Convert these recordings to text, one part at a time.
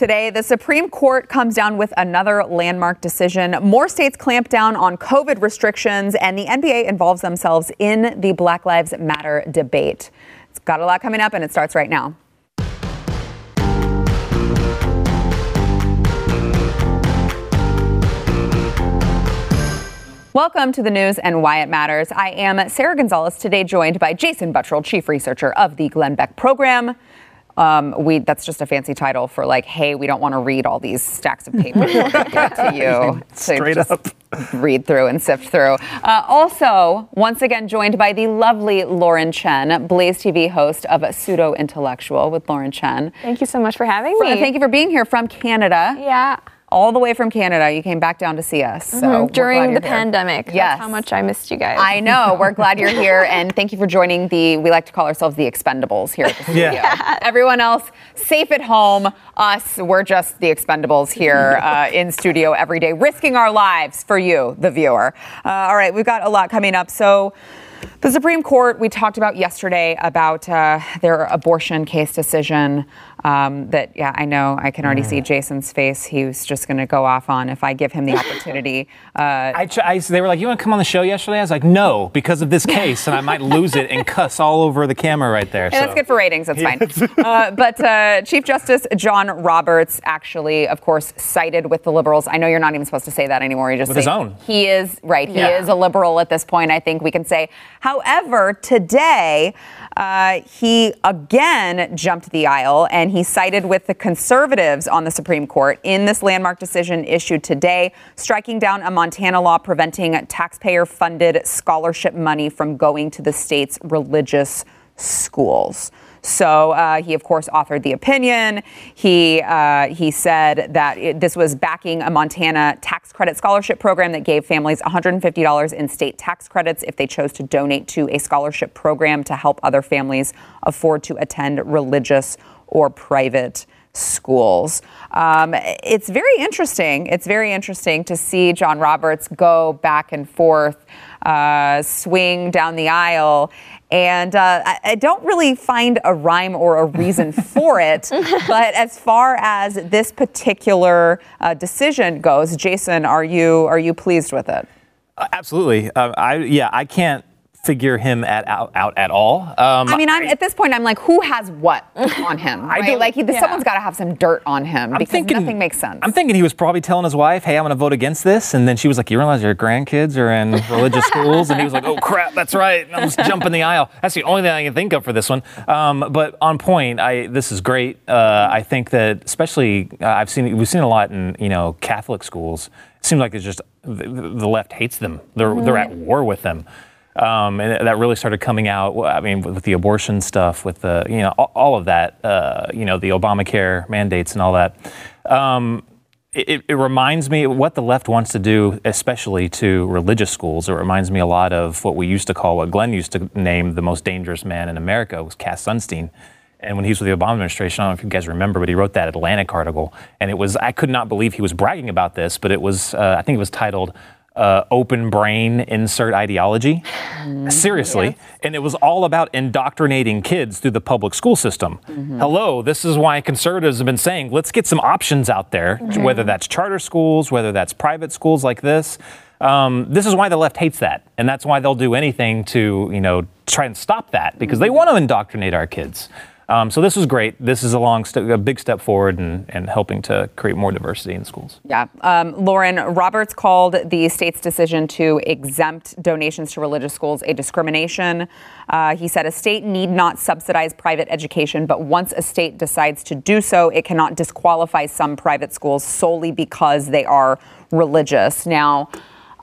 Today, the Supreme Court comes down with another landmark decision. More states clamp down on COVID restrictions, and the NBA involves themselves in the Black Lives Matter debate. It's got a lot coming up, and it starts right now. Welcome to the news and why it matters. I am Sarah Gonzalez, today joined by Jason Buttrill, Chief Researcher of the Glenn Beck Program. Um, we that's just a fancy title for like, hey, we don't want to read all these stacks of paper to you. Straight up. Read through and sift through. Uh, also, once again, joined by the lovely Lauren Chen, Blaze TV host of Pseudo Intellectual with Lauren Chen. Thank you so much for having me. Thank you for being here from Canada. Yeah all the way from Canada. You came back down to see us. So mm-hmm. during the pandemic. Yes. That's how much I missed you guys. I know. We're glad you're here, and thank you for joining the. We like to call ourselves the Expendables here at the studio. Yeah. Everyone else safe at home. Us, we're just the Expendables here uh, in studio every day, risking our lives for you, the viewer. Uh, all right, we've got a lot coming up. So. The Supreme Court, we talked about yesterday about uh, their abortion case decision um, that, yeah, I know I can already see Jason's face. He was just going to go off on if I give him the opportunity. Uh, I, I, they were like, You want to come on the show yesterday? I was like, No, because of this case, and I might lose it and cuss all over the camera right there. Yeah, so. That's good for ratings. That's fine. uh, but uh, Chief Justice John Roberts actually, of course, sided with the liberals. I know you're not even supposed to say that anymore. You just with his own. He is, right. He yeah. is a liberal at this point, I think we can say. However, today, uh, he again jumped the aisle and he sided with the conservatives on the Supreme Court in this landmark decision issued today, striking down a Montana law preventing taxpayer funded scholarship money from going to the state's religious schools. So uh, he, of course, authored the opinion. He uh, he said that it, this was backing a Montana tax credit scholarship program that gave families $150 in state tax credits if they chose to donate to a scholarship program to help other families afford to attend religious or private schools. Um, it's very interesting. It's very interesting to see John Roberts go back and forth, uh, swing down the aisle. And uh, I, I, don't really find a rhyme or a reason for it. but as far as this particular uh, decision goes, Jason, are you are you pleased with it? Uh, absolutely. Uh, I yeah, I can't figure him at out, out at all. Um, I mean, I'm, at this point, I'm like, who has what on him? Right? like, he, yeah. someone's got to have some dirt on him I'm because thinking, nothing makes sense. I'm thinking he was probably telling his wife, "Hey, I'm going to vote against this," and then she was like, "You realize your grandkids are in religious schools?" And he was like, "Oh crap, that's right." And I was jumping the aisle. That's the only thing I can think of for this one. Um, but on point, I this is great. Uh, I think that especially uh, I've seen we've seen a lot in you know Catholic schools. It seems like it's just the, the left hates them. They're mm. they're at war with them. Um, and that really started coming out. I mean, with the abortion stuff, with the you know all, of that, uh, you know, the Obamacare mandates and all that. Um, it, it, reminds me what the left wants to do, especially to religious schools. It reminds me a lot of what we used to call, what Glenn used to name the most dangerous man in America was Cass Sunstein. And when he was with the Obama administration, I don't know if you guys remember, but he wrote that Atlantic article, and it was I could not believe he was bragging about this, but it was uh, I think it was titled uh, open brain insert ideology. Mm, Seriously. Yes. And it was all about indoctrinating kids through the public school system. Mm-hmm. Hello, this is why conservatives have been saying let's get some options out there, mm-hmm. whether that's charter schools, whether that's private schools like this. Um, this is why the left hates that, and that's why they'll do anything to, you know, try and stop that because mm-hmm. they want to indoctrinate our kids. Um, so this was great. This is a long, st- a big step forward in, in helping to create more diversity in schools. Yeah, um, Lauren Roberts called the state's decision to exempt donations to religious schools a discrimination. Uh, he said a state need not subsidize private education, but once a state decides to do so, it cannot disqualify some private schools solely because they are religious. Now.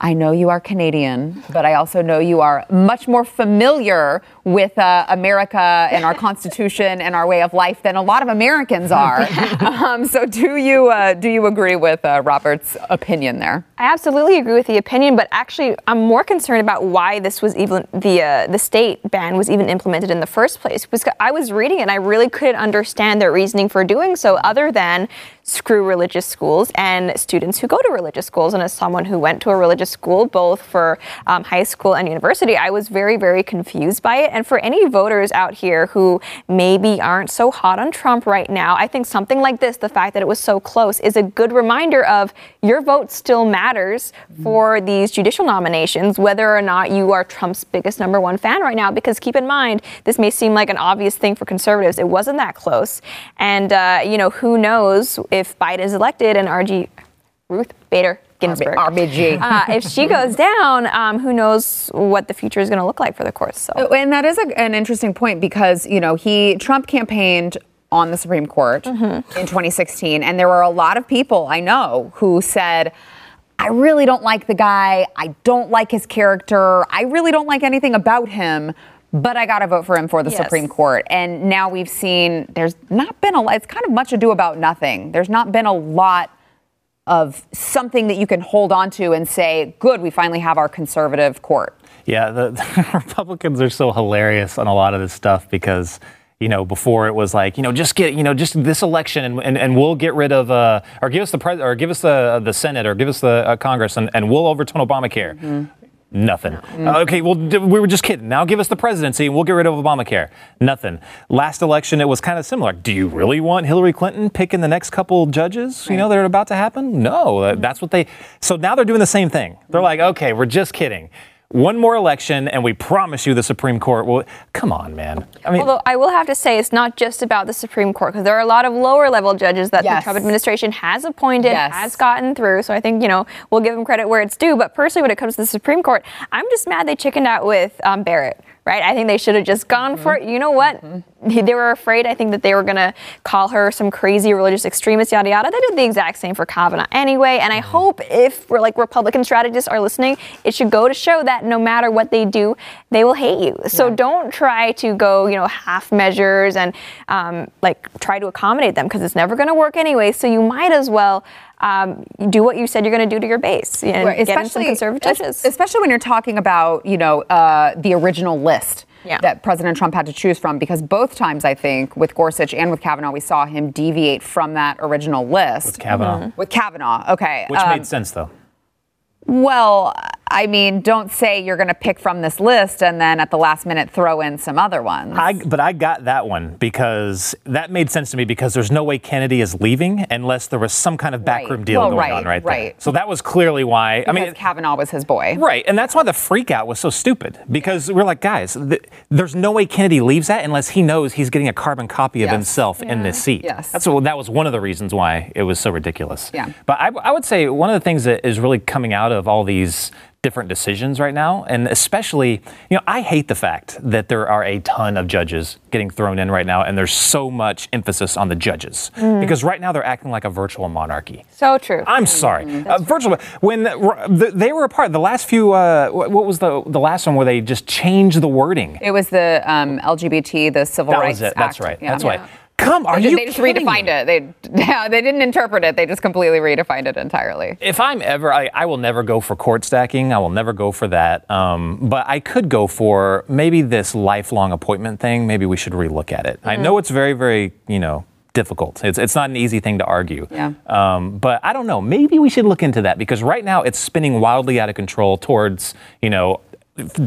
I know you are Canadian, but I also know you are much more familiar with uh, America and our Constitution and our way of life than a lot of Americans are. um, so, do you uh, do you agree with uh, Robert's opinion there? I absolutely agree with the opinion, but actually, I'm more concerned about why this was even the uh, the state ban was even implemented in the first place. Because I was reading it, and I really couldn't understand their reasoning for doing so, other than screw religious schools and students who go to religious schools. And as someone who went to a religious school, both for um, high school and university, I was very, very confused by it. And for any voters out here who maybe aren't so hot on Trump right now, I think something like this, the fact that it was so close, is a good reminder of your vote still matters for these judicial nominations, whether or not you are Trump's biggest number one fan right now. Because keep in mind, this may seem like an obvious thing for conservatives. It wasn't that close. And, uh, you know, who knows if Biden is elected and RG Ruth Bader Ginsburg, RBG. uh, if she goes down, um, who knows what the future is going to look like for the courts? So. And that is a, an interesting point because you know he Trump campaigned on the Supreme Court Mm-hmm. in 2016, and there were a lot of people I know who said. I really don't like the guy. I don't like his character. I really don't like anything about him, but I got to vote for him for the Yes. Supreme Court. And now we've seen there's not been a lot, it's kind of much ado about nothing. There's not been a lot of something that you can hold on to and say, good, we finally have our conservative court. Yeah, the, the Republicans are so hilarious on a lot of this stuff because you know before it was like you know just get you know just this election and, and, and we'll get rid of uh, or give us the pres or give us the the Senate or give us the uh, Congress and, and we'll overturn Obamacare. Nothing. Uh, okay, well, d- we were just kidding. Now give us the presidency and we'll get rid of Obamacare. Nothing. Last election, it was kind of similar. Do you really want Hillary Clinton picking the next couple judges, you know, that are about to happen? No, that- that's what they. So now they're doing the same thing. They're like, okay, we're just kidding. One more election and we promise you the Supreme Court will. Come on, man. I mean, Although I will have to say, it's not just about the Supreme Court because there are a lot of lower level judges that Yes. the Trump administration has appointed, Yes. has gotten through. So I think you know we'll give them credit where it's due. But personally, when it comes to the Supreme Court, I'm just mad they chickened out with um, Barrett. Right? I think they should have just gone for it. Mm-hmm. You know what? Mm-hmm. They were afraid. I think that they were going to call her some crazy religious extremist, yada yada. They did the exact same for Kavanaugh anyway. And I mm-hmm. hope if we're like Republican strategists are listening, it should go to show that no matter what they do, they will hate you. So don't try to go, you know, half measures and um, like try to accommodate them because it's never going to work anyway. So you might as well um, do what you said you're going to do to your base and Right, get in some conservative judges. Especially when you're talking about, you know, uh, the original list Yeah. that President Trump had to choose from, because both times I think with Gorsuch and with Kavanaugh, we saw him deviate from that original list. with Kavanaugh, Mm-hmm. With Kavanaugh, okay. which um, made sense though. Well, I mean, don't say you're going to pick from this list and then at the last minute throw in some other ones. I, but I got that one because that made sense to me because there's no way Kennedy is leaving unless there was some kind of backroom Right. deal Well, going right, on right there. right. So that was clearly why. I mean, Kavanaugh was his boy. Right, and that's why the freak out was so stupid because we're like, guys, th- there's no way Kennedy leaves that unless he knows he's getting a carbon copy of Yes. himself in this seat. Yes. that's what, that was one of the reasons why it was so ridiculous. Yeah. but I, I would say one of the things that is really coming out of all these different decisions right now, and especially, you know, I hate the fact that there are a ton of judges getting thrown in right now, and there's so much emphasis on the judges because right now they're acting like a virtual monarchy. so true. I'm sorry. Uh, virtual. When uh, the, they were apart, the last few. Uh, what was the the last one where they just changed the wording? It was the um, LGBT, the Civil that Rights was it. That's Act. right. Yeah. That's right. Come, are They, you? they just redefined me? it. They yeah, they didn't interpret it. They just completely redefined it entirely. If I'm ever, I, I will never go for court stacking. I will never go for that. Um, but I could go for maybe this lifelong appointment thing. Maybe we should relook at it. I Mm-hmm. know it's very, very, you know, difficult. It's, it's not an easy thing to argue. Yeah. Um, but I don't know. Maybe we should look into that because right now it's spinning wildly out of control towards, you know,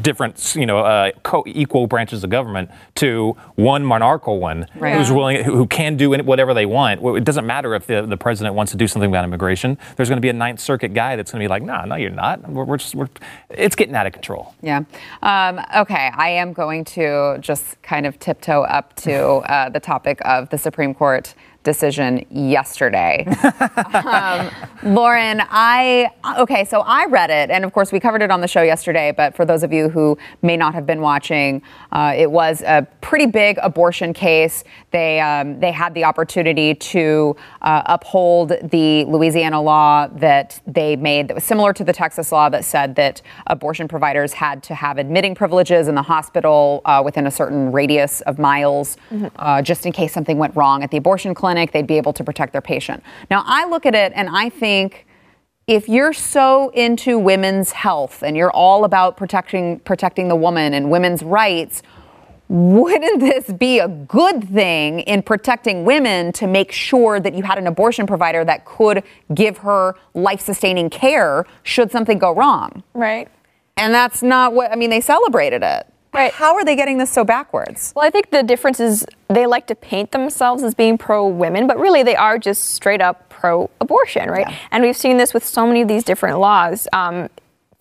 different, you know, uh, co-equal branches of government to one monarchical one Right. who's willing, who, who can do whatever they want. It doesn't matter if the, the president wants to do something about immigration. There's going to be a Ninth Circuit guy that's going to be like, nah, no, you're not. We're, we're just, we're, it's getting out of control. Yeah. Um, okay. I am going to just kind of tiptoe up to uh, the topic of the Supreme Court decision yesterday. um, Lauren, I, okay, so I read it, and of course we covered it on the show yesterday, but for those of you who may not have been watching, uh, it was a pretty big abortion case. They, um, they had the opportunity to uh, uphold the Louisiana law that they made that was similar to the Texas law that said that abortion providers had to have admitting privileges in the hospital uh, within a certain radius of miles, uh, just in case something went wrong at the abortion clinic, they'd be able to protect their patient. Now, I look at it and I think if you're so into women's health and you're all about protecting protecting the woman and women's rights, wouldn't this be a good thing in protecting women to make sure that you had an abortion provider that could give her life sustaining care should something go wrong? Right. And that's not what, I mean, they celebrated it. Right. How are they getting this so backwards? Well, I think the difference is they like to paint themselves as being pro women, but really they are just straight up pro abortion, right? Yeah. And we've seen this with so many of these different laws. Um,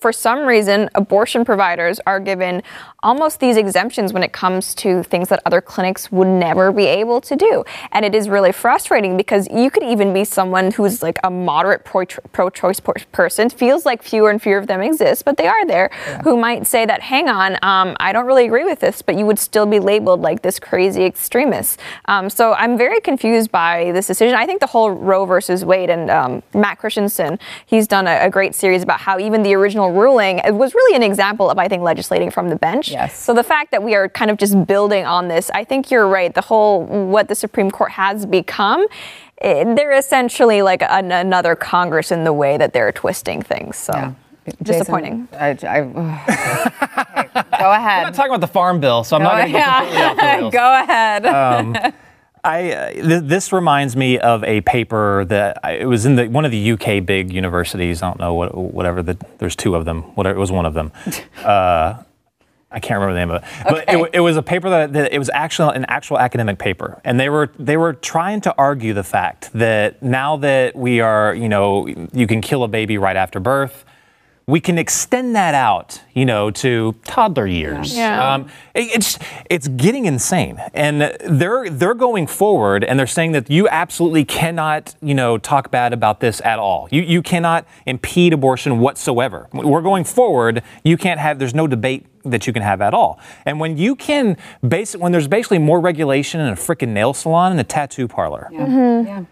for some reason, abortion providers are given almost these exemptions when it comes to things that other clinics would never be able to do. And it is really frustrating because you could even be someone who's like a moderate pro choice person, feels like fewer and fewer of them exist, but they are there, yeah. who might say that, hang on, um, I don't really agree with this, but you would still be labeled like this crazy extremist. Um, so I'm very confused by this decision. I think the whole Roe versus Wade and um, Matt Christensen, he's done a, a great series about how even the original ruling was really an example of, I think, legislating from the bench. Yes. So the fact that we are kind of just building on this, I think you're right. The whole what the Supreme Court has become, it, eh, they're essentially like an, another Congress in the way that they're twisting things. So. Yeah. Disappointing. Jason, I, I, okay, go ahead. I'm not talking about the farm bill, so I'm go not going to go completely off the rails. Go ahead. Um, I, uh, th- this reminds me of a paper that I, it was in the, one of the UK big universities. I don't know what, whatever. The, there's two of them. Whatever it was, one of them. Uh, I can't remember the name of it, but okay. it, it, was a paper that, that, it was actually an actual academic paper, and they were they were trying to argue the fact that now that we are, you know, you can kill a baby right after birth, we can extend that out, you know, to toddler years. Yeah. Um, it, it's it's getting insane, and they're they're going forward, and they're saying that you absolutely cannot, you know, talk bad about this at all. You you cannot impede abortion whatsoever. We're going forward. You can't have. There's no debate that you can have at all. And when you can base when there's basically more regulation in a freaking nail salon and a tattoo parlor. Yeah. Mm-hmm. yeah.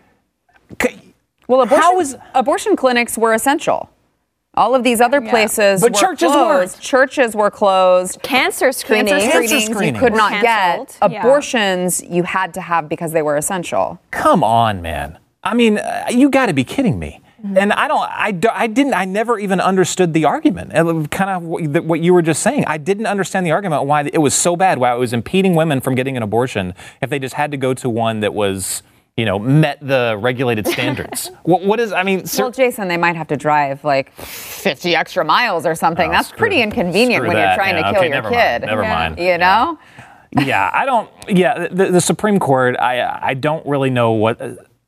Well, abortion, abortion clinics were essential. All of these other places but were churches closed. Weren't. Churches were closed. Cancer screenings, Cancer screenings, screenings. you could not Canceled. get. Yeah. Abortions you had to have because they were essential. Come on, man. I mean, uh, you got to be kidding me. Mm-hmm. And I don't, I, I didn't, I never even understood the argument. Kind of what you were just saying. I didn't understand the argument why it was so bad, why it was impeding women from getting an abortion if they just had to go to one that was you know, met the regulated standards. what, what is, I mean, sir- well, Jason, they might have to drive like 50 extra miles or something. Oh, That's pretty inconvenient when that. you're trying yeah, to kill okay, your never kid. Mind. Never yeah. mind. You know? Yeah. I don't, yeah, the, the, Supreme Court, I, I don't really know what.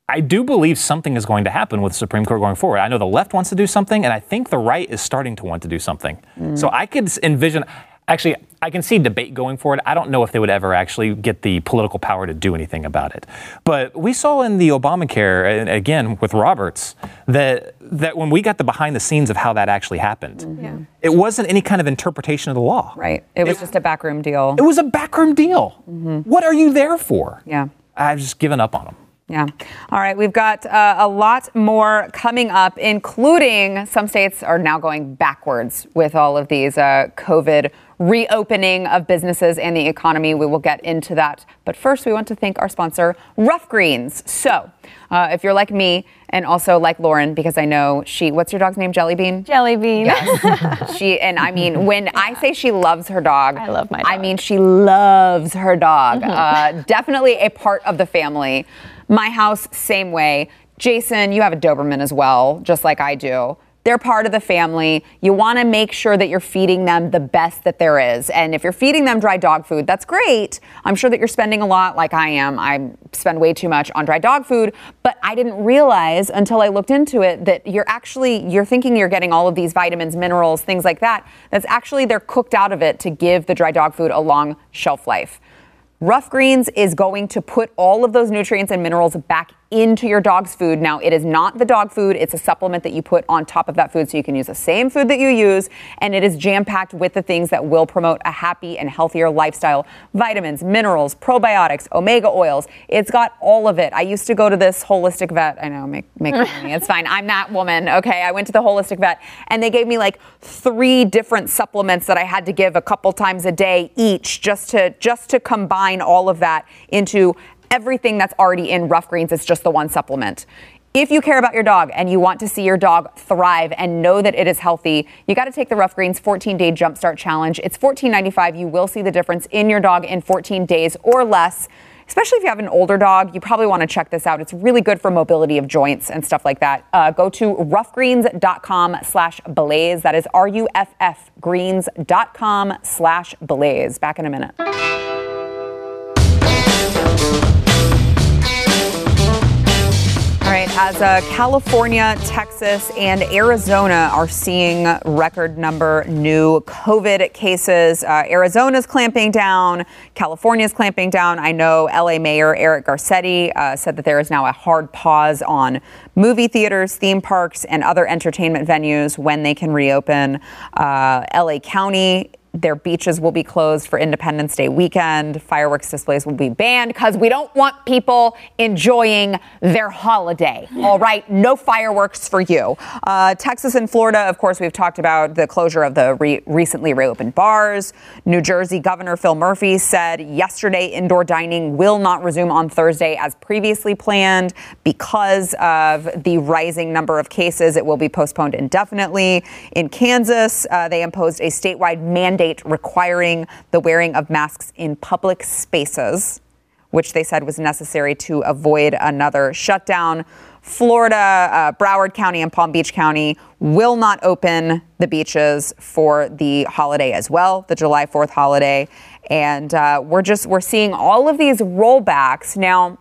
I do believe something is going to happen with the Supreme Court going forward. I know the left wants to do something, and I think the right is starting to want to do something. Mm. So I could envision, actually, I can see debate going forward. I don't know if they would ever actually get the political power to do anything about it. But we saw in the Obamacare, again with Roberts, that that when we got the behind the scenes of how that actually happened, mm-hmm. yeah. it wasn't any kind of interpretation of the law. Right. It was it, just a backroom deal. It was a backroom deal. Mm-hmm. What are you there for? Yeah. I've just given up on them. Yeah. All right. We've got uh, a lot more coming up, including some states are now going backwards with all of these uh, COVID reopening of businesses and the economy. We will get into that. But first, we want to thank our sponsor, Ruff Greens. So, uh, if you're like me and also like Lauren, because I know she, what's your dog's name? Jellybean? Jellybean. Yes. she, and I mean, when yeah. I say she loves her dog, I love my dog. I mean, she loves her dog. Mm-hmm. Uh, definitely a part of the family. My house, same way. Jason, you have a Doberman as well, just like I do. They're part of the family. You want to make sure that you're feeding them the best that there is. And if you're feeding them dry dog food, that's great. I'm sure that you're spending a lot like I am. I spend way too much on dry dog food, but I didn't realize until I looked into it that you're actually you're thinking you're getting all of these vitamins, minerals, things like that. That's actually they're cooked out of it to give the dry dog food a long shelf life. Ruff Greens is going to put all of those nutrients and minerals back into your dog's food. Now, it is not the dog food, it's a supplement that you put on top of that food so you can use the same food that you use. And it is jam packed with the things that will promote a happy and healthier lifestyle vitamins, minerals, probiotics, omega oils. It's got all of it. I used to go to this holistic vet. I know, make, make me. It's fine. I'm that woman. Okay. I went to the holistic vet and they gave me like three different supplements that I had to give a couple times a day each just to just to combine all of that into everything that's already in Ruff Greens. It's just the one supplement. If you care about your dog and you want to see your dog thrive and know that it is healthy, you got to take the Ruff Greens 14 Day Jumpstart Challenge. It's $14.95. You will see the difference in your dog in 14 days or less. Especially if you have an older dog, you probably want to check this out. It's really good for mobility of joints and stuff like that. Uh, go to ruffgreens.com slash blaze. That is R-U-F-F greens.com slash blaze. Back in a minute. Right, as uh, California, Texas, and Arizona are seeing record number new COVID cases, uh, Arizona's clamping down, California's clamping down. I know LA Mayor Eric Garcetti uh, said that there is now a hard pause on movie theaters, theme parks, and other entertainment venues when they can reopen. Uh, LA County their beaches will be closed for Independence Day weekend. Fireworks displays will be banned because we don't want people enjoying their holiday. All right, no fireworks for you. Uh, Texas and Florida, of course, we've talked about the closure of the re- recently reopened bars. New Jersey Governor Phil Murphy said yesterday indoor dining will not resume on Thursday as previously planned because of the rising number of cases. It will be postponed indefinitely. In Kansas, uh, they imposed a statewide mandate requiring the wearing of masks in public spaces, which they said was necessary to avoid another shutdown. Florida, uh, Broward County, and Palm Beach County will not open the beaches for the holiday as well, the July 4th holiday. And uh, we're just we're seeing all of these rollbacks now.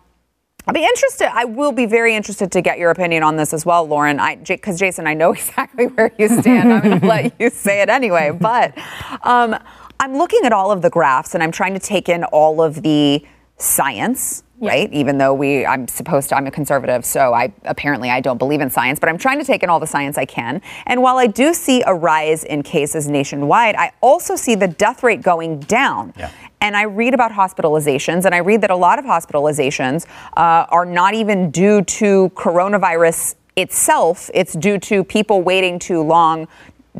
I'll be interested. I will be very interested to get your opinion on this as well, Lauren. I because Jason, I know exactly where you stand. I'm going to let you say it anyway. But um, I'm looking at all of the graphs and I'm trying to take in all of the science. Right, even though we, I'm supposed to, I'm a conservative, so I apparently I don't believe in science, but I'm trying to take in all the science I can. And while I do see a rise in cases nationwide, I also see the death rate going down. Yeah. And I read about hospitalizations, and I read that a lot of hospitalizations uh, are not even due to coronavirus itself. It's due to people waiting too long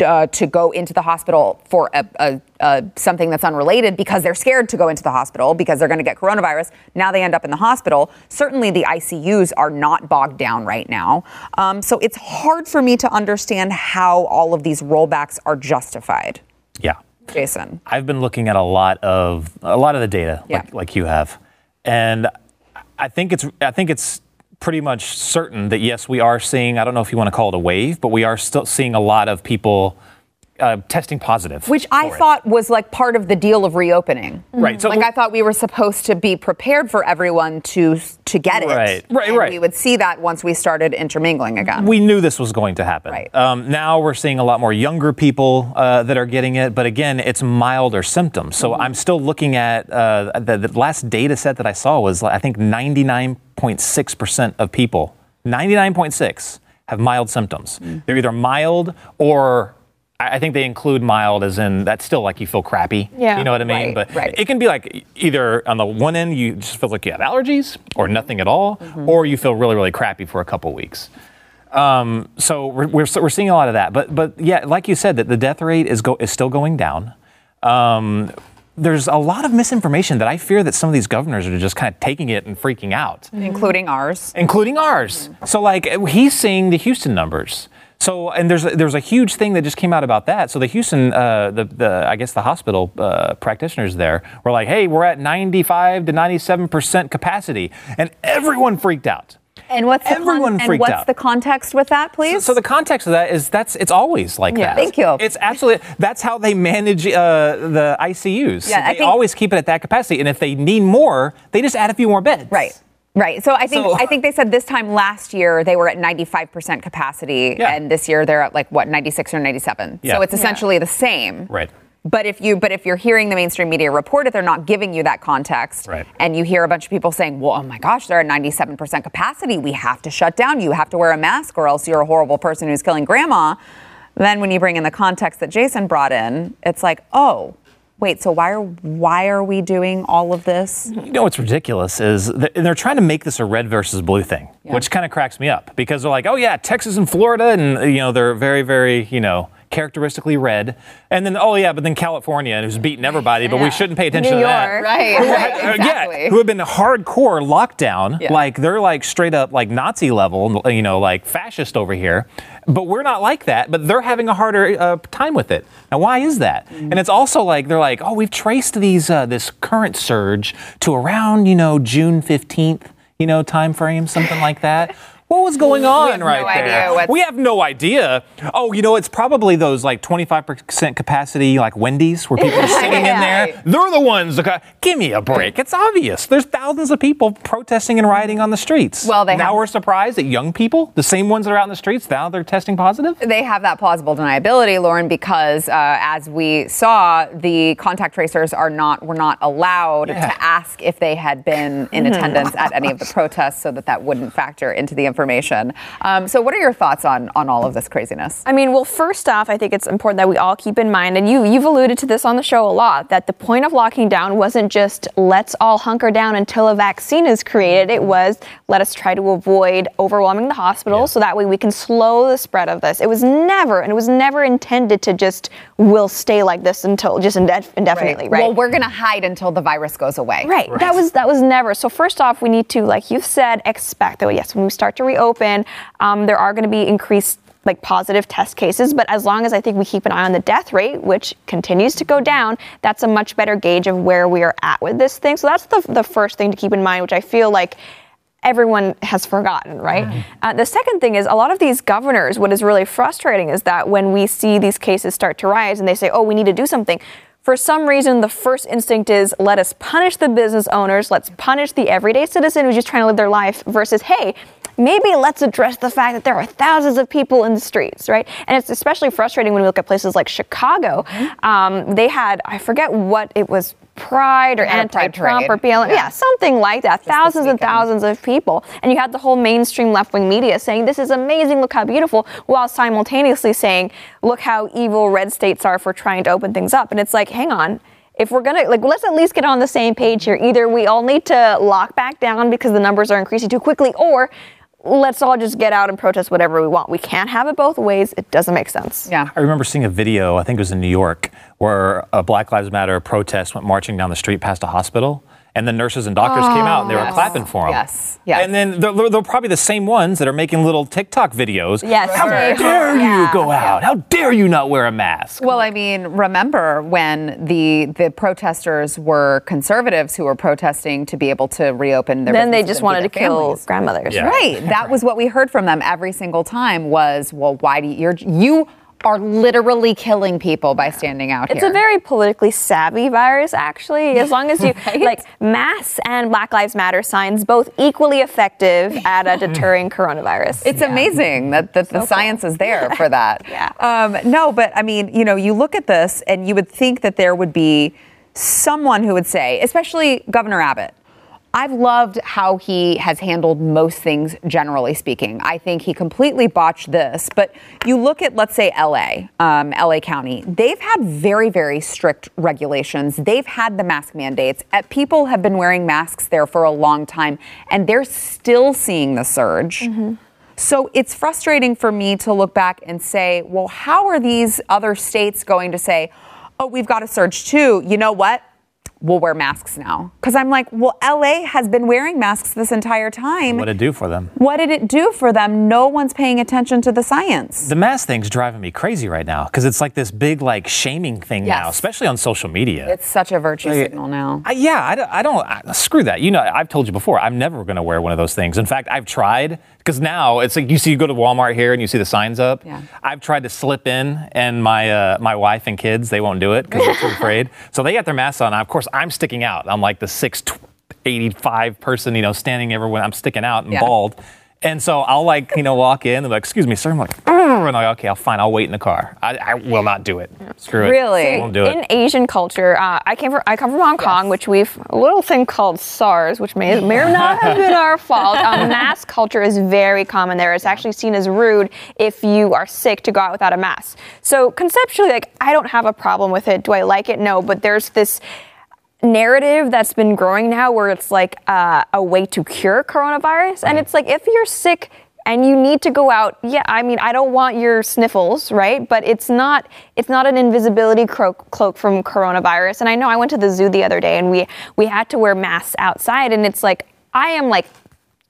uh, to go into the hospital for a, a, a, something that's unrelated because they're scared to go into the hospital because they're going to get coronavirus. Now they end up in the hospital. Certainly, the ICUs are not bogged down right now. Um, so it's hard for me to understand how all of these rollbacks are justified. Yeah. Jason. I've been looking at a lot of a lot of the data, Yeah. like, like you have, and I think it's I think it's pretty much certain that yes, we are seeing. I don't know if you want to call it a wave, but we are still seeing a lot of people uh, testing positive. Which I it. thought was like part of the deal of reopening. Right, so- like I thought we were supposed to be prepared for everyone to to get it. Right, right, And right. We would see that once we started intermingling again. we knew this was going to happen. Right. Um, now we're seeing a lot more younger people uh, that are getting it, but again, it's milder symptoms. So Mm-hmm. I'm still looking at uh, the, the last data set that I saw was I think 99.6 percent of people, 99.6, have mild symptoms. Mm. They're either mild or I think they include mild as in that's still like you feel crappy. Yeah. You know what I mean? Right, but right. it can be like either on the one end you just feel like you have allergies or nothing at all, Mm-hmm. or you feel really really crappy for a couple weeks. Um, so we're, we're, we're seeing a lot of that. But but yeah, like you said, that the death rate is go, is still going down. Um, there's a lot of misinformation that I fear that some of these governors are just kind of taking it and freaking out, including ours. including ours. So like he's seeing the Houston numbers. So and there's a, there's a huge thing that just came out about that. So the Houston, uh, the the I guess the hospital uh, practitioners there were like, hey, we're at 95 to 97 percent capacity, and everyone freaked out. And what's the Everyone and freaked what's out. the context with that, please? So the context of that is that's it's always like Yeah. that. Thank you. It's absolutely that's how they manage uh, the ICUs. Yeah, I they think- always keep it at that capacity, and if they need more, they just add a few more beds. Right. Right. So I think So- I think they said this time last year they were at 95% capacity Yeah. and this year they're at like what 96 or 97. Yeah. So it's essentially the same. Right. But if you but if you're hearing the mainstream media report it, they're not giving you that context. Right. And you hear a bunch of people saying, "Well, oh my gosh, they're at 97% capacity. We have to shut down. You have to wear a mask or else you're a horrible person who's killing grandma." Then when you bring in the context that Jason brought in, it's like, "Oh, wait, so why are why are we doing all of this?" You know what's ridiculous is that they're trying to make this a red versus blue thing, which kind of cracks me up because they're like, oh yeah, Texas and Florida, and you know they're very very you know characteristically red. And then, oh yeah, but then California, who's beating everybody, but we shouldn't pay attention New to that. York. Right, Uh, right, exactly. Yeah, who have been hardcore lockdown, Yeah. like they're like straight up like Nazi level, you know, like fascist over here. But we're not like that. But they're having a harder uh, time with it. Now, why is that? Mm-hmm. And it's also like they're like, oh, we've traced these uh, this current surge to around you know June fifteenth, you know, time frame, something like that. What was going on right no there? we have no idea. Oh, you know, it's probably those like 25% capacity, like Wendy's, where people are sitting in there. They're the ones that got, give me a break. It's obvious. There's thousands of people protesting and rioting on the streets. Well, they now have- we're surprised that young people, the same ones that are out in the streets, now they're testing positive. They have that plausible deniability, Lauren, because uh, as we saw, the contact tracers are not were not allowed Yeah. to ask if they had been in attendance at any of the protests, so that that wouldn't factor into the information. Um, so, what are your thoughts on on all of this craziness? I mean, well, first off, I think it's important that we all keep in mind, and you you've alluded to this on the show a lot, that the point of locking down wasn't just let's all hunker down until a vaccine is created. It was let us try to avoid overwhelming the hospital, so that way we can slow the spread of this. It was never, and it was never intended to just will stay like this until just indef- indefinitely, right? Well, we're going to hide until the virus goes away. Right. That was that was never. So first off, we need to, like you've said, expect that yes, when we start to reopen, um, there are going to be increased like positive test cases. But as long as I think we keep an eye on the death rate, which continues to go down, that's a much better gauge of where we are at with this thing. So that's the the first thing to keep in mind, which I feel like everyone has forgotten, right? Uh, the second thing is a lot of these governors, what is really frustrating is that when we see these cases start to rise and they say, oh, we need to do something. For some reason, the first instinct is let us punish the business owners, let's punish the everyday citizen who's just trying to live their life, versus, hey, maybe let's address the fact that there are thousands of people in the streets, right? And it's especially frustrating when we look at places like Chicago. Um, they had, I forget what it was, Pride or had a Pride anti-Trump or. BLM, yeah. Yeah. something like that. thousands and thousands of people, and you had the whole mainstream left-wing media saying this is amazing, look how beautiful, while simultaneously saying look how evil red states are for trying to open things up. And it's like, hang on. If we're gonna like, let's at least get on the same page here. Either we all need to lock back down because the numbers are increasing too quickly, or let's all just get out and protest whatever we want. We can't have it both ways. It doesn't make sense. Yeah. I remember seeing a video, I think it was in New York, where a Black Lives Matter protest went marching down the street past a hospital. And the nurses and doctors came out and they were oh, clapping for them. Yes, yes. And then they're, they're probably the same ones that are making little TikTok videos. Yes. How Right. dare Yeah. you go out? How dare you not wear a mask? Well, I mean, remember when the the protesters were conservatives who were protesting to be able to reopen their Then they just wanted to feed kill families. grandmothers. Yeah. Right. That was what we heard from them every single time was, well, why do you, you're, you are literally killing people by standing out It's here. a very politically savvy virus, actually. As long as you like masks and Black Lives Matter signs, both equally effective at uh, deterring coronavirus. It's amazing that, that the science is there for that. Yeah. Um, no, but I mean, you know, you look at this and you would think that there would be someone who would say, especially Governor Abbott. I've loved how he has handled most things, generally speaking. I think he completely botched this. But you look at, let's say, LA, um, LA County, they've had very, very strict regulations. They've had the mask mandates. Uh, people have been wearing masks there for a long time, and they're still seeing the surge. So it's frustrating for me to look back and say, well, how are these other states going to say, oh, we've got a surge too? You know what? We'll wear masks now. Because I'm like, well, LA has been wearing masks this entire time. What did it do for them? What did it do for them? No one's paying attention to the science. The mask thing's driving me crazy right now because it's like this big like shaming thing now, especially on social media. It's such a virtue Like, signal now. I, yeah, I don't, I don't I- screw that. You know, I've told you before, I'm never going to wear one of those things. In fact, I've tried because now it's like you see, you go to Walmart here and you see the signs up. Yeah. I've tried to slip in, and my uh, my wife and kids they won't do it because they're too afraid. So they got their masks on. Of course, I'm sticking out. I'm like the six. 85 person, you know, standing everywhere. I'm sticking out and Yeah. bald. And so I'll like, you know, walk in and they're like, excuse me, sir. I'm like, and I'm like, okay, I'll fine. I'll wait in the car. I, I will not do it. Screw it. Really? Won't do it. In Asian culture, uh, I came from I come from Hong Kong, which we've a little thing called SARS, which may may or not have been our fault. Um, mask culture is very common there. It's actually seen as rude if you are sick to go out without a mask. So conceptually, like I don't have a problem with it. Do I like it? No, but there's this narrative that's been growing now where it's like uh, a way to cure coronavirus and it's like if you're sick and you need to go out. Yeah, I mean, I don't want your sniffles, right? But it's not it's not an invisibility cloak, cloak from coronavirus. And I know I went to the zoo the other day, and we we had to wear masks outside, and it's like I am like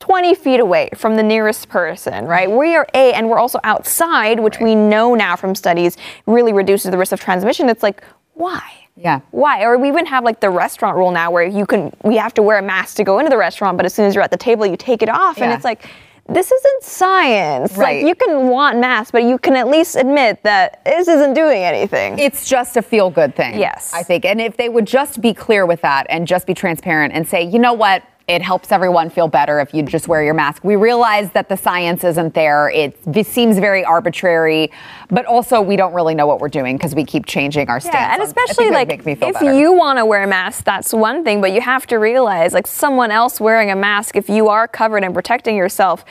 20 feet away from the nearest person, right? We are A, and we're also outside, which we know now from studies really reduces the risk of transmission. It's like, why? Yeah. Why? Or we even have like the restaurant rule now where you can, we have to wear a mask to go into the restaurant, but as soon as you're at the table, you take it off. And it's like, this isn't science. Right. Like, you can want masks, but you can at least admit that this isn't doing anything. It's just a feel good thing. Yes. I think. And if they would just be clear with that and just be transparent and say, you know what? It helps everyone feel better if you just wear your mask. We realize that the science isn't there. It, seems very arbitrary, but also we don't really know what we're doing because we keep changing our stance. Yeah, and on- I think especially like make me feel if better. you want to wear a mask, that's one thing, but you have to realize like someone else wearing a mask, if you are covered and protecting yourself,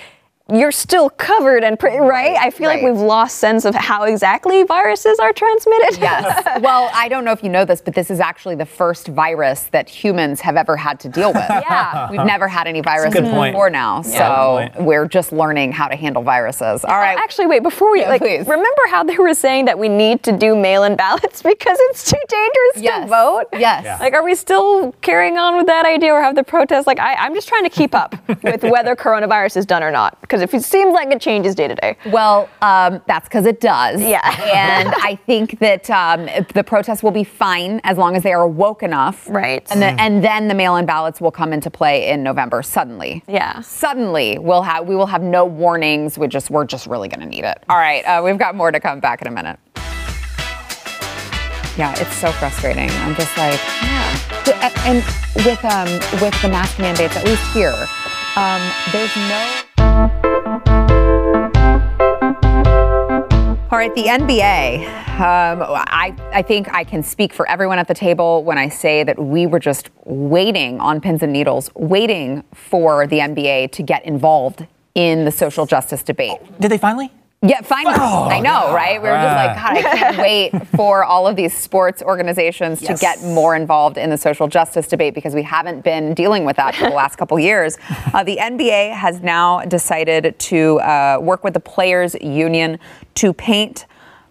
you're still covered and pre- right. I feel like we've lost sense of how exactly viruses are transmitted. Yes. well, I don't know if you know this, but this is actually the first virus that humans have ever had to deal with. Yeah. We've never had any viruses before now, Good so we're just learning how to handle viruses. All right. Actually, wait, before we Yeah, like please. remember how they were saying that we need to do mail-in ballots because it's too dangerous Yes. to vote? Yes. Yeah. Like are we still carrying on with that idea or have the protests like I, I'm just trying to keep up with whether coronavirus is done or not. Because if it seems like it changes day to day. Well, um, that's because it does. Yeah. and I think that um, the protests will be fine as long as they are woke enough. Right. And, the, and then the mail-in ballots will come into play in November suddenly. Yeah. Suddenly, we'll have we will have no warnings. We just we're just really going to need it. All right, uh, we've got more to come back in a minute. Yeah, it's so frustrating. I'm just like, yeah. And with um with the mask mandates, at least here, um, there's no. All right, the NBA. Um, I, I think I can speak for everyone at the table when I say that we were just waiting on pins and needles, waiting for the NBA to get involved in the social justice debate. Did they finally? Yeah, finally. I know, right? We were just like, God, I can't wait for all of these sports organizations Yes. to get more involved in the social justice debate because we haven't been dealing with that for the last couple years. Uh, the NBA has now decided to uh, work with the Players Union to paint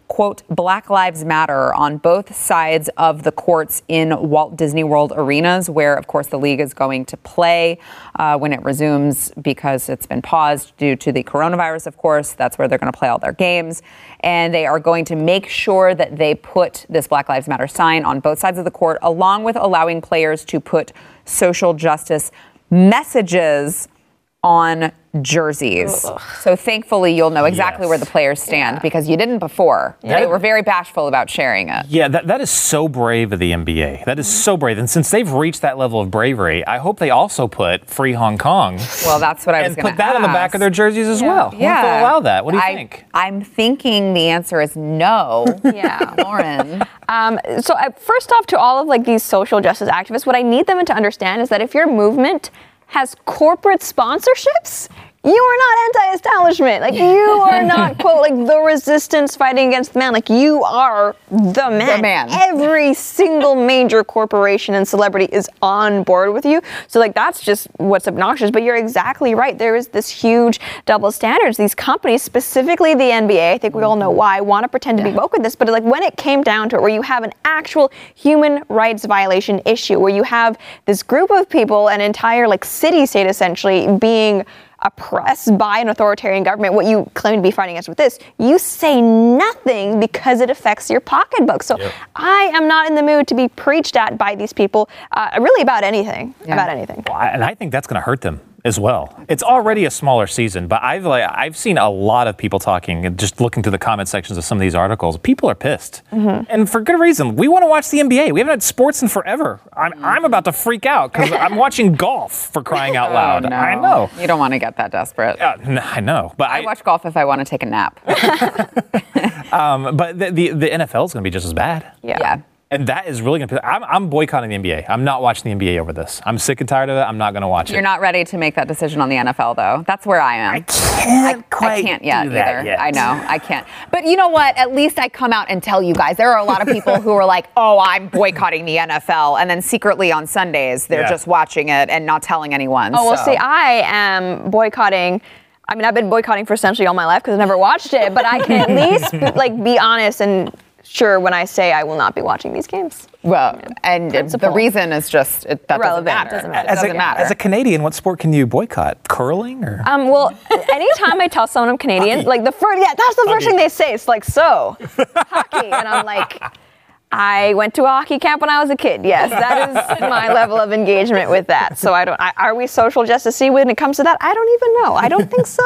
quote, Black Lives Matter on both sides of the courts in Walt Disney World arenas, where, of course, the league is going to play uh, when it resumes because it's been paused due to the coronavirus, of course. That's where they're going to play all their games. And they are going to make sure that they put this Black Lives Matter sign on both sides of the court, along with allowing players to put social justice messages on jerseys. So thankfully, you'll know exactly Yes. where the players stand because you didn't before. They were very bashful about sharing it. Yeah, that, that is so brave of the NBA. That is so brave. And since they've reached that level of bravery, I hope they also put free Hong Kong Well, that's what I was going to put that on the back of their jerseys as well. Yeah. they'll allow that? What do you I, think? I'm thinking the answer is no. Yeah. Lauren. Um, so uh, first off, to all of like these social justice activists, what I need them to understand is that if your movement has corporate sponsorships, you are not anti-establishment. Like you are not quote like the resistance fighting against the man. Like you are the man. The man. Every single major corporation and celebrity is on board with you. So like that's just what's obnoxious. But you're exactly right. There is this huge double standards. These companies, specifically the NBA, I think we all know why, want to pretend to be woke with this. But like when it came down to it, where you have an actual human rights violation issue, where you have this group of people, an entire like city state essentially being oppressed by an authoritarian government, what you claim to be fighting against with this, you say nothing because it affects your pocketbook. So I am not in the mood to be preached at by these people, uh, really about anything, about anything. Well, I- and I think that's going to hurt them as well. It's already a smaller season, but I've like I've seen a lot of people talking and just looking through the comment sections of some of these articles. People are pissed, Mm-hmm. and for good reason. We want to watch the NBA. We haven't had sports in forever. I'm, Mm-hmm. I'm about to freak out because I'm watching golf for crying out loud. Oh, no. I know. You don't want to get that desperate. Uh, I know, but I watch golf if I want to take a nap. um, but the, the the NFL is going to be just as bad. yeah. And that is really going to. I'm, I'm boycotting the NBA. I'm not watching the NBA over this. I'm sick and tired of it. I'm not going to watch it. You're not ready to make that decision on the NFL, though. That's where I am. I can't quite I can't yet do that either. yet. I know, I can't. But you know what? At least I come out and tell you guys. There are a lot of people who are like, "Oh, I'm boycotting the NFL," and then secretly on Sundays they're Yeah. just watching it and not telling anyone. Oh, well, see, I am boycotting. I mean, I've been boycotting for essentially all my life because I've never watched it, but I can at least like be honest and sure when I say I will not be watching these games. Well, and the reason is just it, that doesn't Irrelevant. matter. Doesn't matter. As doesn't a, matter. as a Canadian, what sport can you boycott? Curling or? Um, well, anytime I tell someone I'm Canadian, like the first, yeah, that's the first Hockey. thing they say. It's like, so, hockey. And I'm like, I went to a hockey camp when I was a kid. Yes, that is my level of engagement with that. So I don't, I, are we social justice when it comes to that? I don't even know. I don't think so.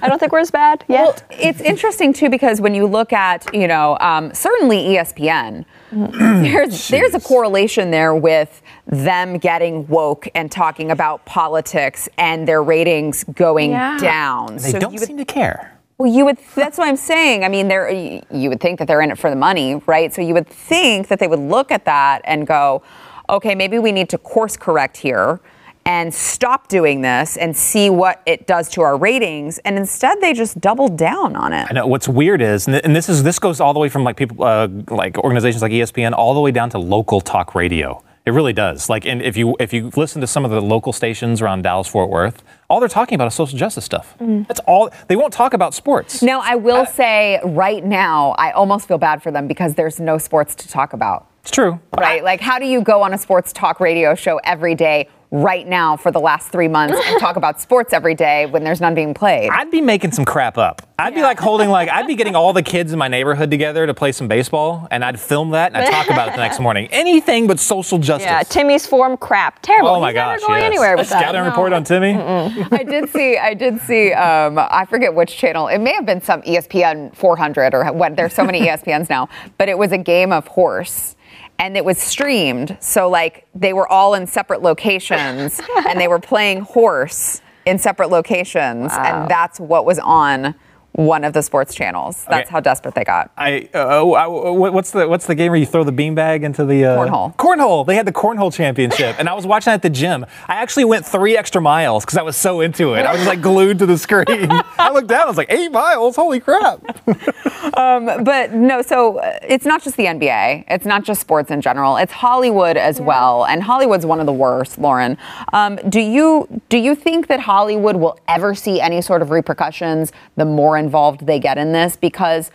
I don't think we're as bad yet. Well, it's interesting too because when you look at, you know, um, certainly ESPN, there's there's a correlation there with them getting woke and talking about politics and their ratings going Yeah. down. they So don't you would- seem to care. Well, you would. That's what I'm saying. I mean, they're. You would think that they're in it for the money, right? So you would think that they would look at that and go, okay, maybe we need to course correct here and stop doing this and see what it does to our ratings. And instead, they just doubled down on it. I know what's weird is, and this is this goes all the way from like people, uh, like organizations like ESPN, all the way down to local talk radio. It really does. Like, and if you if you listen to some of the local stations around Dallas Fort Worth, all they're talking about is social justice stuff. Mm. That's all. They won't talk about sports. No, I will uh, say right now, I almost feel bad for them because there's no sports to talk about. It's true. Right? Like, how do you go on a sports talk radio show every day right now for the last three months and talk about sports every day when there's none being played? I'd be making some crap up. I'd be like holding like I'd be getting all the kids in my neighborhood together to play some baseball, and I'd film that and I'd talk about it the next morning. Anything but social justice. yeah, Timmy's form crap. Terrible. Oh my He's gosh! never going yes. anywhere with that. Scouting No. report on Timmy. I did see. I did see. Um, I forget which channel. It may have been some ESPN 400 or what. There's so many ESPNs now, but it was a game of horse. And it was streamed, so like they were all in separate locations, and they were playing horse in separate locations, and that's what was on one of the sports channels. That's Okay. how desperate they got. I, uh, I- what's the what's the game where you throw the beanbag into the uh, Cornhole. Cornhole. They had the cornhole championship, and I was watching that at the gym. I actually went three extra miles because I was so into it. I was like glued to the screen. I looked down. I was like, eight miles. Holy crap! but no, so uh, it's not just the NBA. It's not just sports in general. It's Hollywood as well, and Hollywood's one of the worst. Lauren, um, do you do you think that Hollywood will ever see any sort of repercussions the more involved they get in this? Because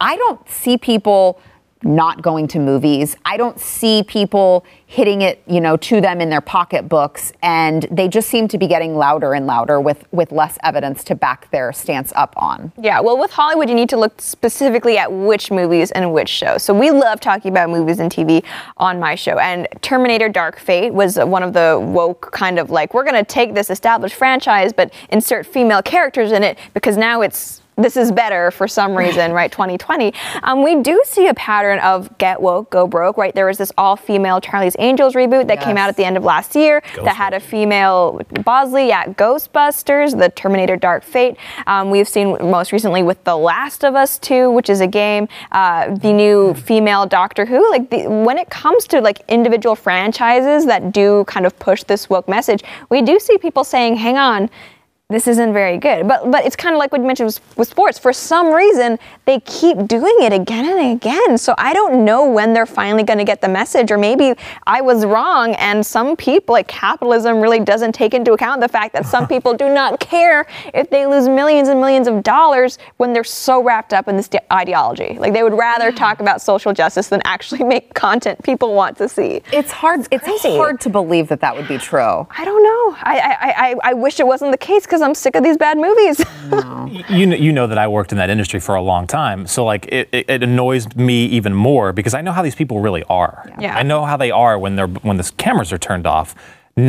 I don't see people not going to movies. I don't see people hitting it, you know, to them in their pocketbooks and they just seem to be getting louder and louder with with less evidence to back their stance up on. Yeah, well, with Hollywood, you need to look specifically at which movies and which shows. So we love talking about movies and TV on my show. And Terminator Dark Fate was one of the woke kind of like, we're going to take this established franchise, but insert female characters in it because now it's this is better for some reason, right? 2020. Um, we do see a pattern of get woke, go broke, right? There was this all female Charlie's Angels reboot that came out at the end of last year that had a female Bosley, yeah, Ghostbusters, the Terminator Dark Fate. Um, we've seen most recently with The Last of Us 2, which is a game, uh, the new female Doctor Who. Like the, when it comes to like individual franchises that do kind of push this woke message, we do see people saying, hang on this isn't very good. But but it's kind of like what you mentioned with, with sports. For some reason, they keep doing it again and again. So I don't know when they're finally going to get the message, or maybe I was wrong. And some people, like capitalism, really doesn't take into account the fact that some people do not care if they lose millions and millions of dollars when they're so wrapped up in this de- ideology. Like they would rather talk about social justice than actually make content people want to see. It's hard. It's, crazy. hard to believe that that would be true. I don't know. I I, I, I wish it wasn't the case because I'm sick of these bad movies. you know, you know that I worked in that industry for a long time, so like it, it, it annoys me even more because I know how these people really are. Yeah. I know how they are when they're when the cameras are turned off.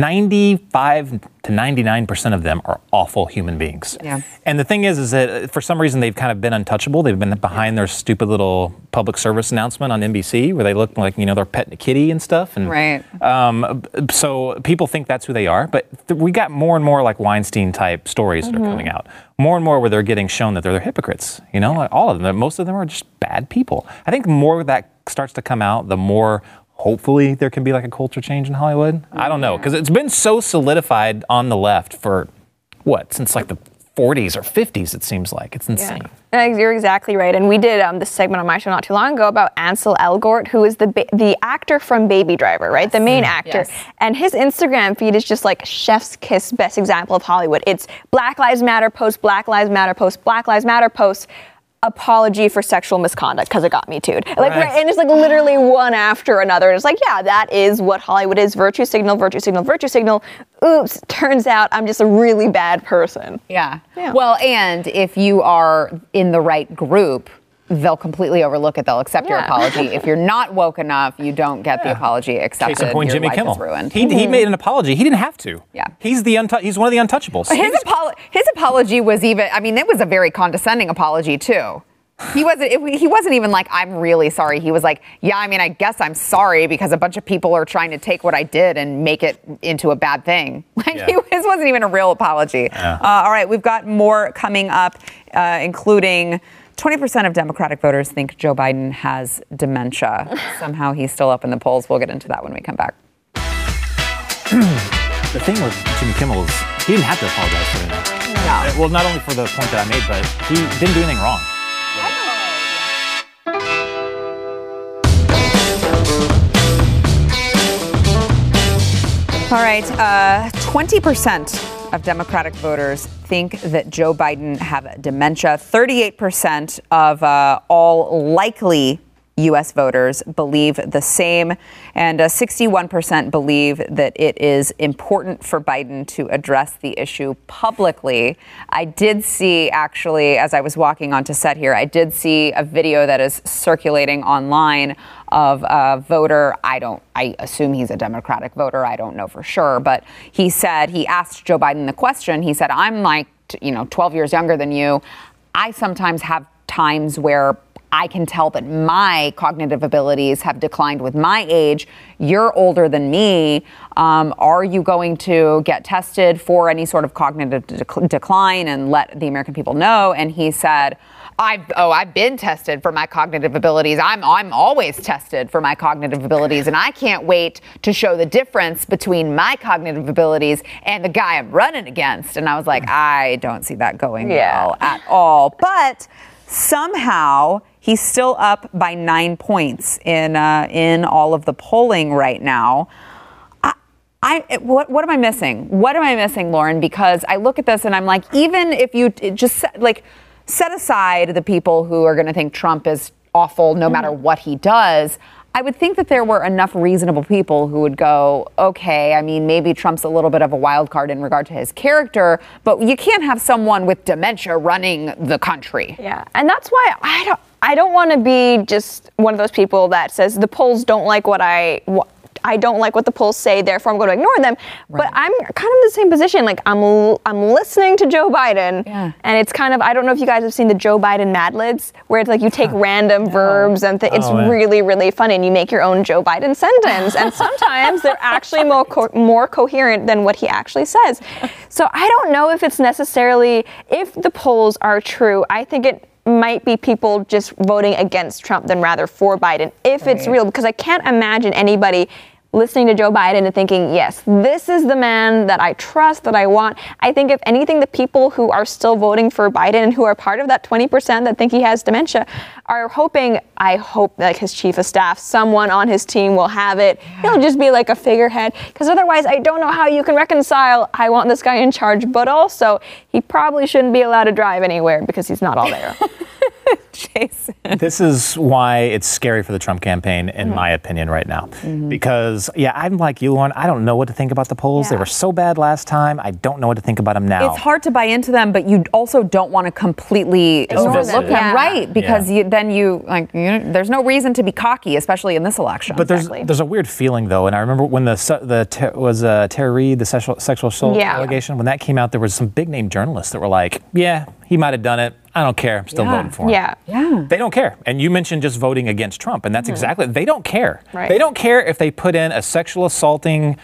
95 to 99 percent of them are awful human beings. Yeah. And the thing is, is that uh, for some reason they've kind of been untouchable. They've been behind their stupid little public service announcement on NBC where they look like you know they're petting a kitty and stuff. And Right. um, so people think that's who they are, but th- we got more and more like Weinstein type stories that are coming out. More and more where they're getting shown that they're they're hypocrites. You know, like all of them. Most of them are just bad people. I think more that starts to come out, the more hopefully there can be like a culture change in Hollywood. I don't know because it's been so solidified on the left for what since like the 40s or 50s. It seems like it's insane. Uh, You're exactly right. And we did um, this segment on my show not too long ago about Ansel Elgort, who is the ba- the actor from Baby Driver, right? The main actor. Yes. And his Instagram feed is just like chef's kiss, best example of Hollywood. It's Black Lives Matter post, Black Lives Matter post, Black Lives Matter post. Apology for sexual misconduct because it got me too. Like, Right. and it's like literally one after another. And it's like, yeah, that is what Hollywood is: virtue signal, virtue signal, virtue signal. Oops, turns out I'm just a really bad person. Yeah. Yeah. Well, and if you are in the right group, they'll completely overlook it. They'll accept your apology. if you're not woke enough, you don't get the apology accepted. Case in point, your Jimmy life Kimmel. Ruined. He, he made an apology. He didn't have to. Yeah. He's the untou- he's one of the untouchables. his, apolo- his apology was even. I mean, it was a very condescending apology too. He wasn't. It, he wasn't even like, "I'm really sorry." He was like, "Yeah, I mean, I guess I'm sorry because a bunch of people are trying to take what I did and make it into a bad thing." Like, Yeah. he, his wasn't even a real apology. Uh, all right, we've got more coming up, uh, including. 20% of Democratic voters think Joe Biden has dementia. Somehow he's still up in the polls. We'll get into that when we come back. The thing with Jimmy Kimmel is he didn't have to apologize for anything. Uh, Well, not only for the point that I made, but he didn't do anything wrong. All right, uh, 20% of Democratic voters think that Joe Biden have dementia. 38% of uh, all likely U.S. voters believe the same, and uh, 61% believe that it is important for Biden to address the issue publicly. I did see, actually, as I was walking onto set here, I did see a video that is circulating online of a voter. I don't, I assume he's a Democratic voter. I don't know for sure. But he said, he asked Joe Biden the question. He said, I'm like, you know, 12 years younger than you. I sometimes have times where I can tell that my cognitive abilities have declined with my age. You're older than me. Um, are you going to get tested for any sort of cognitive dec- decline and let the American people know? And he said, I've oh I've been tested for my cognitive abilities. I'm I'm always tested for my cognitive abilities, and I can't wait to show the difference between my cognitive abilities and the guy I'm running against. And I was like, I don't see that going Yeah. well at all. But somehow he's still up by nine points in uh, in all of the polling right now. I what what am I missing? What am I missing, Lauren? Because I look at this and I'm like, even if you just set, like set aside the people who are going to think Trump is awful no matter what he does. I would think that there were enough reasonable people who would go, okay, I mean, maybe Trump's a little bit of a wild card in regard to his character, but you can't have someone with dementia running the country. Yeah, and that's why I don't. I don't want to be just one of those people that says the polls don't like what I. Wh- I don't like what the polls say, therefore I'm going to ignore them. But I'm kind of in the same position. Like I'm, l- I'm listening to Joe Biden, Yeah. and it's kind of. I don't know if you guys have seen the Joe Biden Mad Libs, where it's like you take random verbs and th- it's Oh, yeah. really, really funny, and you make your own Joe Biden sentence. and sometimes they're actually more co- more coherent than what he actually says. So I don't know if it's necessarily if the polls are true. I think it might be people just voting against Trump than rather for Biden if it's real because I can't imagine anybody listening to Joe Biden and thinking, yes, this is the man that I trust, that I want. I think, if anything, the people who are still voting for Biden and who are part of that 20% that think he has dementia are hoping, I hope, like his chief of staff, someone on his team will have it. He'll just be like a figurehead. Because otherwise, I don't know how you can reconcile, I want this guy in charge, but also, he probably shouldn't be allowed to drive anywhere because he's not all there. Jason. this is why it's scary for the Trump campaign, in my opinion, right now. Because, yeah, I'm like you, Lauren. I don't know what to think about the polls. They were so bad last time. I don't know what to think about them now. It's hard to buy into them, but you also don't want to completely overlook them, Yeah. right? Because Yeah. you, then you like you there's no reason to be cocky, especially in this election. But there's Exactly. there's a weird feeling though, and I remember when the su- the ter- was uh, Tara Reade, the sexual sexual assault Yeah. allegation, when that came out, there was some big name journalists that were like, "Yeah, he might have done it. I don't care. I'm still Yeah. voting for him." yeah. yeah. They don't care. And you mentioned just voting against Trump, and that's exactly they don't care. Right. They don't care if they put in a sexual assaulting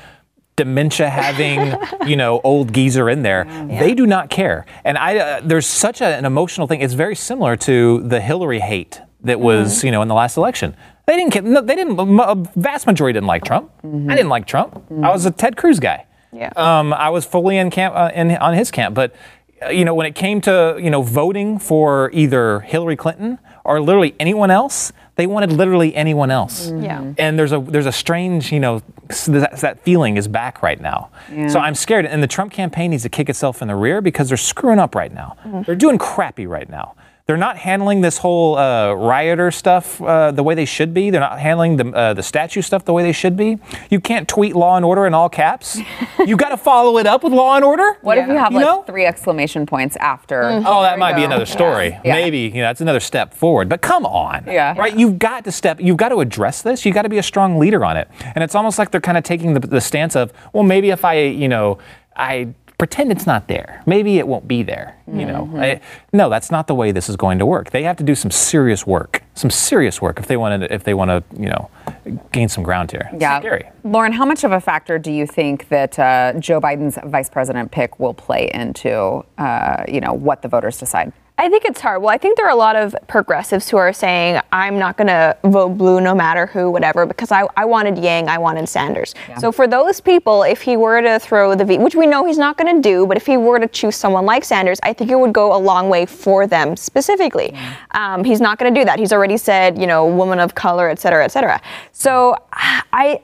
dementia having you know old geezer in there they do not care and i uh, there's such a, an emotional thing it's very similar to the hillary hate that was you know in the last election they didn't care no, they didn't a vast majority didn't like trump i didn't like trump i was a ted cruz guy Yeah. um, i was fully in camp uh, in, on his camp but Uh, you know, when it came to, you know, voting for either Hillary Clinton or literally anyone else, they wanted literally anyone else. Mm-hmm. Yeah. And there's a there's a strange, you know, that, that feeling is back right now. Yeah. So I'm scared. And the Trump campaign needs to kick itself in the rear because they're screwing up right now. Mm-hmm. They're doing crappy right now. They're not handling this whole uh, rioter stuff uh, the way they should be. They're not handling the, uh, the statue stuff the way they should be. You can't tweet law and order in all caps. you got to follow it up with law and order. What if you have You like know? three exclamation points after? Oh, that might be another story. Yeah. Maybe you know that's another step forward. But come on, Yeah. right? You've got to step. You've got to address this. You have got to be a strong leader on it. And it's almost like they're kind of taking the, the stance of, well, maybe if I, you know, I pretend it's not there, maybe it won't be there. You know, I, no, that's not the way this is going to work. They have to do some serious work, some serious work if they want to, if they want to, you know, gain some ground here. It's Yeah. scary. Lauren, how much of a factor do you think that uh, Joe Biden's vice president pick will play into, uh, you know, what the voters decide? I think it's hard. Well, I think there are a lot of progressives who are saying, I'm not going to vote blue no matter who, whatever, because I, I wanted Yang, I wanted Sanders. So for those people, if he were to throw the V, which we know he's not going to do, but if he were to choose someone like Sanders, I think it would go a long way for them specifically. Um, he's not going to do that. He's already said, you know, woman of color, et cetera, et cetera. So I,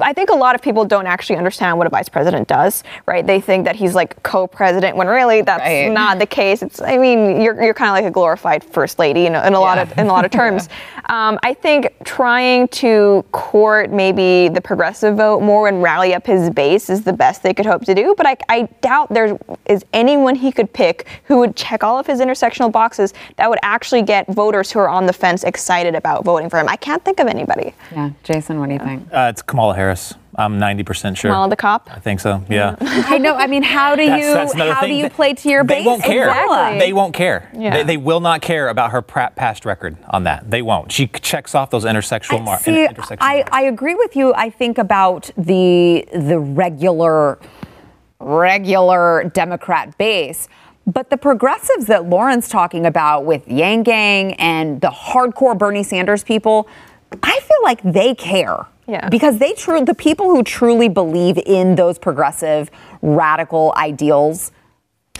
I think a lot of people don't actually understand what a vice president does, right? They think that he's like co-president when really that's Right. not the case. It's, I mean, you're, you're kind of like a glorified first lady in a, in a lot of in a lot of terms. um, I think trying to court maybe the progressive vote more and rally up his base is the best they could hope to do. But I, I doubt there is anyone he could pick who would check all of his intersectional boxes that would actually get voters who are on the fence excited about voting for him. I can't think of anybody. Yeah, Jason, what do you think? Uh, it's Kamala Harris. I'm 90% sure. Kamala the cop? I think so. Yeah. I know. I mean, how do That's- you that's another how thing. do you play to your base? they base? won't care. Exactly. They won't care. Yeah. They, they will not care about her pra- past record on that. They won't. She checks off those intersexual marks. See, I, I agree with you. I think about the the regular regular Democrat base. But the progressives that Lauren's talking about with Yang Gang and the hardcore Bernie Sanders people, I feel like they care. Yeah. Because they true the people who truly believe in those progressive radical ideals,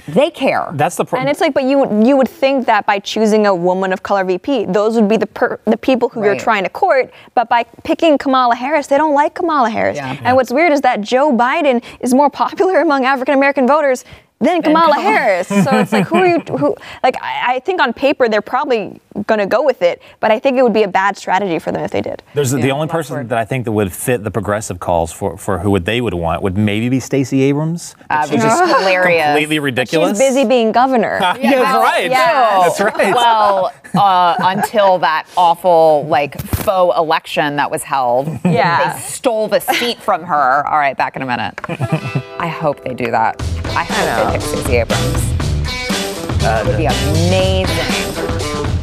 they care. That's the problem. And it's like, but you would you would think that by choosing a woman of color VP, those would be the per, the people who you're trying to court. But by picking Kamala Harris, they don't like Kamala Harris. Yeah. And what's weird is that Joe Biden is more popular among African American voters than Kamala Kamala. Harris. So it's like, who are you? Who like? I, I think on paper they're probably going to go with it, but I think it would be a bad strategy for them if they did. There's the only person word. that I think that would fit the progressive calls for, for who would they would want would maybe be Stacey Abrams. But Uh, she's just hilarious. completely ridiculous. She's busy being governor. yeah, that's right. yeah. That's right. Well, uh, until that awful like faux election that was held, Yeah. they stole the seat from her. All right, back in a minute. I hope they do that. I hope they Stacey Abrams. That would be amazing.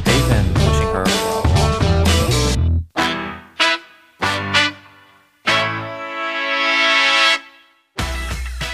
They've been pushing her for a long time.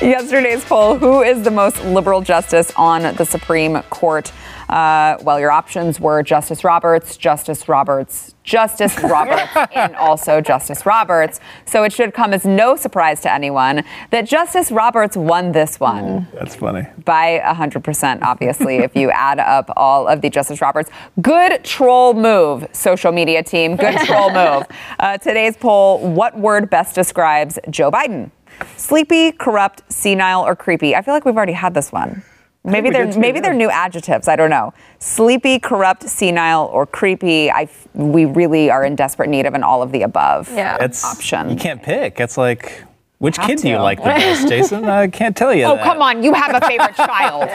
Yesterday's poll: Who is the most liberal justice on the Supreme Court? Uh, well, your options were Justice Roberts, Justice Roberts, Justice Roberts, and also Justice Roberts. So it should come as no surprise to anyone that Justice Roberts won this one That's funny. by 100%, obviously, if you add up all of the Justice Roberts. Good troll move, social media team. Good troll move. Uh, today's poll What word best describes Joe Biden? Sleepy, corrupt, senile, or creepy? I feel like we've already had this one. Maybe they're maybe yeah. they're new adjectives. I don't know. Sleepy, corrupt, senile, or creepy. I f- we really are in desperate need of an all of the above Yeah. It's option. You can't pick. It's like, which Have kid do you like the best, Jason? I can't tell you. Oh, that. come on. You have a favorite child.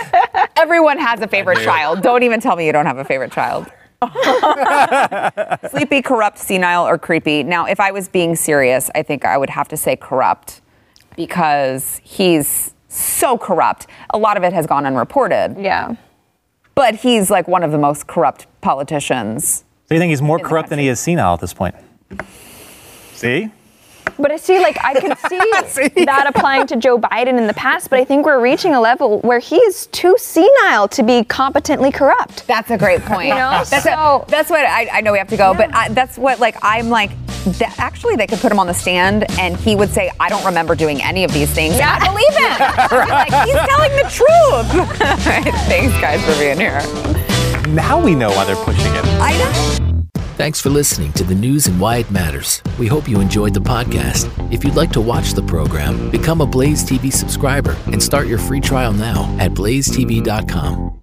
Everyone has a favorite do. child. Don't even tell me you don't have a favorite child. Sleepy, corrupt, senile, or creepy. Now, if I was being serious, I think I would have to say corrupt because he's so corrupt. A lot of it has gone unreported, Yeah. but he's like one of the most corrupt politicians. So you think he's more corrupt than he is senile at this point? See? But I see, like, I can see, that applying to Joe Biden in the past, but I think we're reaching a level where he is too senile to be competently corrupt. That's a great point. You know, that's, so- that's what I, I know we have to go, but I, that's what like I'm like. That actually they could put him on the stand and he would say, I don't remember doing any of these things. Yeah. And I believe him. like, he's telling the truth. Thanks, guys, for being here. Now we know why they're pushing it. I know. Thanks for listening to the news and why it matters. We hope you enjoyed the podcast. If you'd like to watch the program, become a Blaze TV subscriber and start your free trial now at blazetv.com.